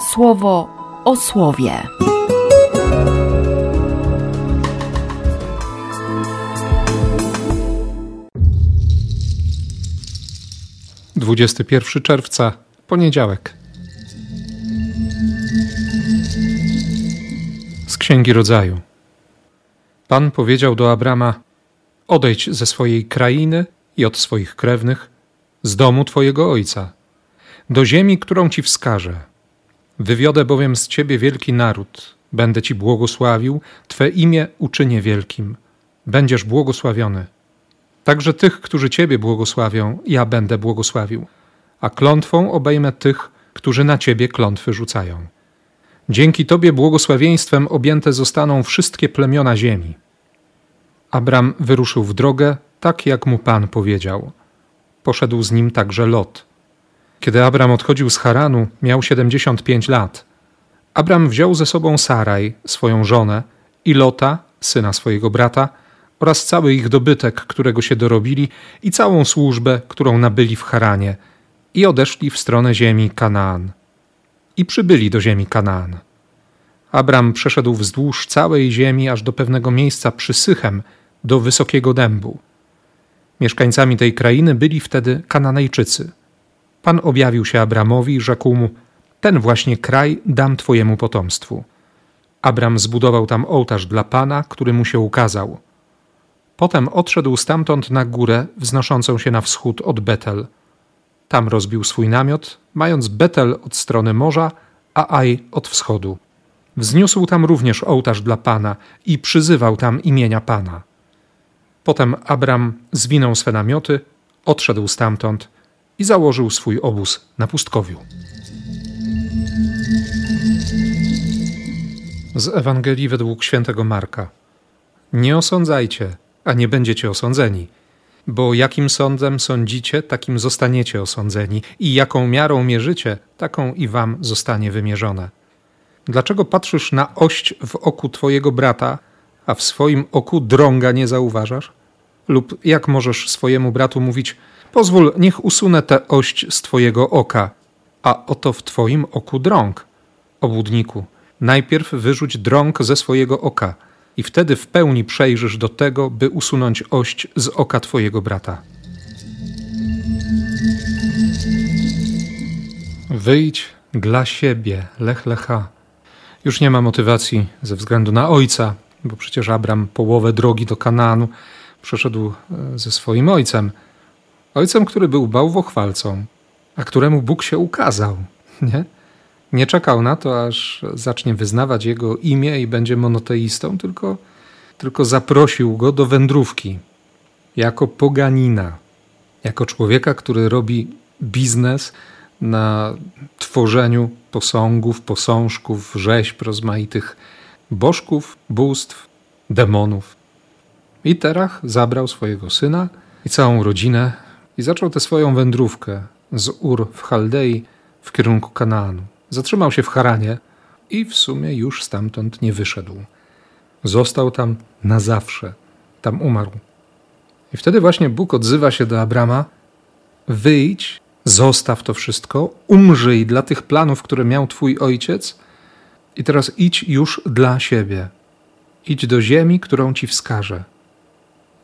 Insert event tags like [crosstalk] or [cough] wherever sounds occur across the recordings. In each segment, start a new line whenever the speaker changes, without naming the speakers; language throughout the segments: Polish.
słowo o słowie.
Dwudziesty pierwszy czerwca, poniedziałek. Z Księgi Rodzaju. Pan powiedział do Abrama: Odejdź ze swojej krainy i od swoich krewnych, z domu twojego ojca, do ziemi, którą ci wskażę. Wywiodę bowiem z ciebie wielki naród, będę ci błogosławił, twe imię uczynię wielkim. Będziesz błogosławiony. Także tych, którzy ciebie błogosławią, ja będę błogosławił, a klątwą obejmę tych, którzy na ciebie klątwy rzucają. Dzięki tobie błogosławieństwem objęte zostaną wszystkie plemiona ziemi. Abram wyruszył w drogę, tak jak mu Pan powiedział. Poszedł z nim także Lot. Kiedy Abram odchodził z Haranu, miał 75 lat. Abram wziął ze sobą Saraj, swoją żonę, i Lota, syna swojego brata, oraz cały ich dobytek, którego się dorobili, i całą służbę, którą nabyli w Haranie, i odeszli w stronę ziemi Kanaan. I przybyli do ziemi Kanaan. Abram przeszedł wzdłuż całej ziemi aż do pewnego miejsca przy Sychem, do wysokiego dębu. Mieszkańcami tej krainy byli wtedy Kananejczycy. Pan objawił się Abramowi i rzekł mu: Ten właśnie kraj dam twojemu potomstwu. Abram zbudował tam ołtarz dla Pana, który mu się ukazał. Potem odszedł stamtąd na górę wznoszącą się na wschód od Betel. Tam rozbił swój namiot, mając Betel od strony morza, a Aj od wschodu. Wzniósł tam również ołtarz dla Pana i przyzywał tam imienia Pana. Potem Abram zwinął swe namioty, odszedł stamtąd i założył swój obóz na pustkowiu. Z Ewangelii według świętego Marka. Nie osądzajcie, a nie będziecie osądzeni, bo jakim sądem sądzicie, takim zostaniecie osądzeni, i jaką miarą mierzycie, taką i wam zostanie wymierzone. Dlaczego patrzysz na ość w oku twojego brata, a w swoim oku drąga nie zauważasz? Lub jak możesz swojemu bratu mówić: Pozwól, niech usunę tę ość z twojego oka, a oto w twoim oku drąg. Obłudniku, najpierw wyrzuć drąg ze swojego oka, i wtedy w pełni przejrzysz do tego, by usunąć ość z oka twojego brata. Wyjdź dla siebie, lech lecha. Już nie ma motywacji ze względu na ojca, bo przecież Abram połowę drogi do Kanaanu przeszedł e, ze swoim ojcem. Ojcem, który był bałwochwalcą, a któremu Bóg się ukazał. [laughs] Nie? Nie czekał na to, aż zacznie wyznawać jego imię i będzie monoteistą, tylko, tylko zaprosił go do wędrówki jako poganina, jako człowieka, który robi biznes na tworzeniu posągów, posążków, rzeźb rozmaitych bożków, bóstw, demonów. I Terach zabrał swojego syna i całą rodzinę i zaczął tę swoją wędrówkę z Ur w Chaldei w kierunku Kanaanu. Zatrzymał się w Haranie i w sumie już stamtąd nie wyszedł. Został tam na zawsze. Tam umarł. I wtedy właśnie Bóg odzywa się do Abrama: Wyjdź, zostaw to wszystko, umrzyj dla tych planów, które miał Twój ojciec, i teraz idź już dla siebie. Idź do ziemi, którą Ci wskażę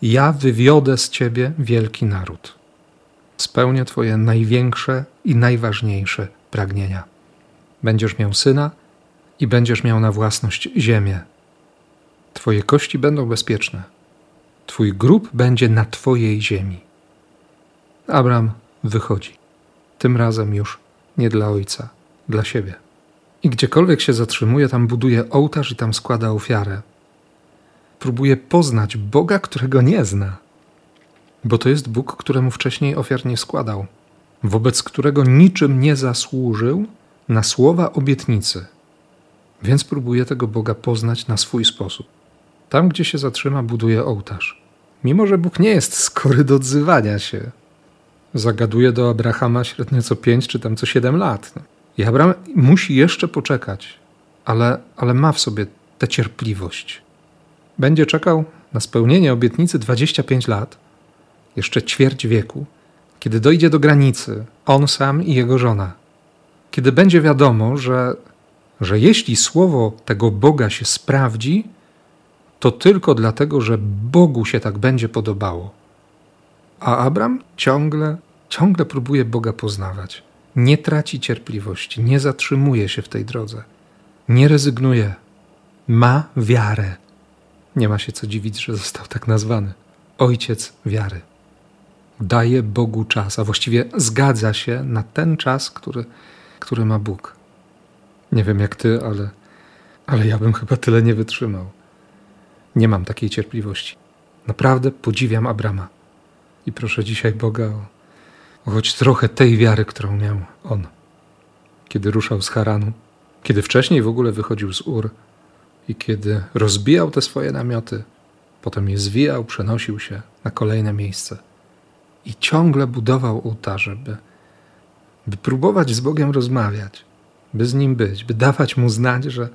ja wywiodę z ciebie wielki naród. Spełnię twoje największe i najważniejsze pragnienia. Będziesz miał syna i będziesz miał na własność ziemię. Twoje kości będą bezpieczne. Twój grób będzie na twojej ziemi. Abraham wychodzi. Tym razem już nie dla ojca, dla siebie. I gdziekolwiek się zatrzymuje, tam buduje ołtarz i tam składa ofiarę próbuje poznać Boga, którego nie zna. Bo to jest Bóg, któremu wcześniej ofiar nie składał, wobec którego niczym nie zasłużył na słowa obietnicy. Więc próbuje tego Boga poznać na swój sposób. Tam, gdzie się zatrzyma, buduje ołtarz. Mimo, że Bóg nie jest skory do odzywania się. Zagaduje do Abrahama średnio co pięć czy tam co siedem lat. I Abraham musi jeszcze poczekać, ale, ale ma w sobie tę cierpliwość będzie czekał na spełnienie obietnicy 25 lat, jeszcze ćwierć wieku, kiedy dojdzie do granicy, on sam i jego żona. kiedy będzie wiadomo, że, że jeśli słowo tego Boga się sprawdzi, to tylko dlatego, że Bogu się tak będzie podobało. A Abram ciągle, ciągle próbuje Boga poznawać. Nie traci cierpliwości, nie zatrzymuje się w tej drodze, nie rezygnuje. Ma wiarę. Nie ma się co dziwić, że został tak nazwany. Ojciec wiary. Daje Bogu czas, a właściwie zgadza się na ten czas, który, który ma Bóg. Nie wiem jak ty, ale, ale ja bym chyba tyle nie wytrzymał. Nie mam takiej cierpliwości. Naprawdę podziwiam Abrama i proszę dzisiaj Boga o, o choć trochę tej wiary, którą miał on, kiedy ruszał z Haranu, kiedy wcześniej w ogóle wychodził z Ur i kiedy rozbijał te swoje namioty, potem je zwijał, przenosił się na kolejne miejsce i ciągle budował ołtarze, by, by próbować z Bogiem rozmawiać, by z Nim być, by dawać Mu znać, że,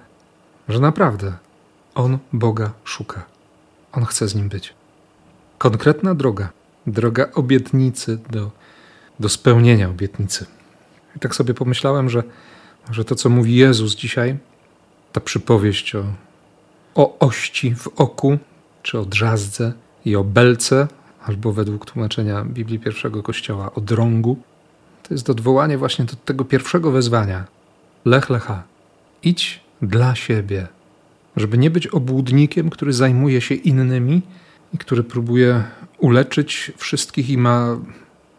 że naprawdę On Boga szuka. On chce z Nim być. Konkretna droga, droga obietnicy do, do spełnienia obietnicy. I tak sobie pomyślałem, że, że to, co mówi Jezus dzisiaj, ta przypowieść o, o ości w oku, czy o drzazdze i o belce, albo według tłumaczenia Biblii pierwszego Kościoła o drągu, to jest odwołanie właśnie do tego pierwszego wezwania. Lech lecha. Idź dla siebie, żeby nie być obłudnikiem, który zajmuje się innymi i który próbuje uleczyć wszystkich i ma,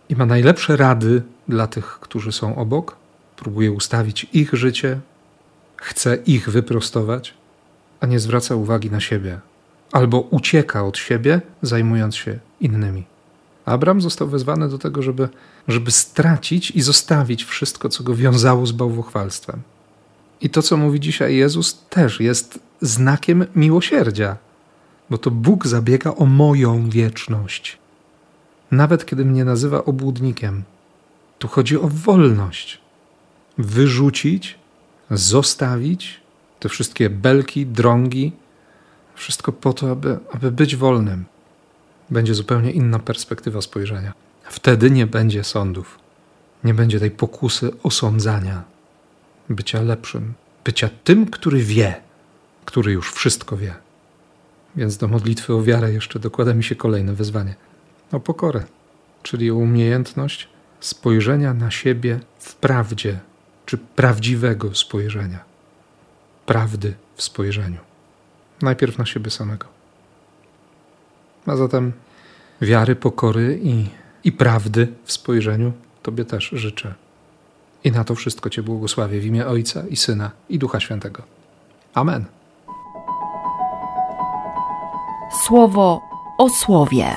i ma najlepsze rady dla tych, którzy są obok, próbuje ustawić ich życie, chce ich wyprostować, a nie zwraca uwagi na siebie, albo ucieka od siebie, zajmując się innymi. Abram został wezwany do tego, żeby, żeby stracić i zostawić wszystko, co go wiązało z bałwochwalstwem. I to, co mówi dzisiaj Jezus, też jest znakiem miłosierdzia, bo to Bóg zabiega o moją wieczność. Nawet kiedy mnie nazywa obłudnikiem, tu chodzi o wolność. Wyrzucić, zostawić te wszystkie belki, drągi, wszystko po to, aby, aby być wolnym. Będzie zupełnie inna perspektywa spojrzenia. Wtedy nie będzie sądów, nie będzie tej pokusy osądzania, bycia lepszym, bycia tym, który wie, który już wszystko wie. Więc do modlitwy o wiarę jeszcze dokłada mi się kolejne wezwanie o pokorę, czyli o umiejętność spojrzenia na siebie w prawdzie, czy prawdziwego spojrzenia, prawdy w spojrzeniu. Najpierw na siebie samego. A zatem wiary, pokory i, i prawdy w spojrzeniu Tobie też życzę. I na to wszystko Cię błogosławię w imię Ojca i Syna i Ducha Świętego. Amen.
Słowo o słowie.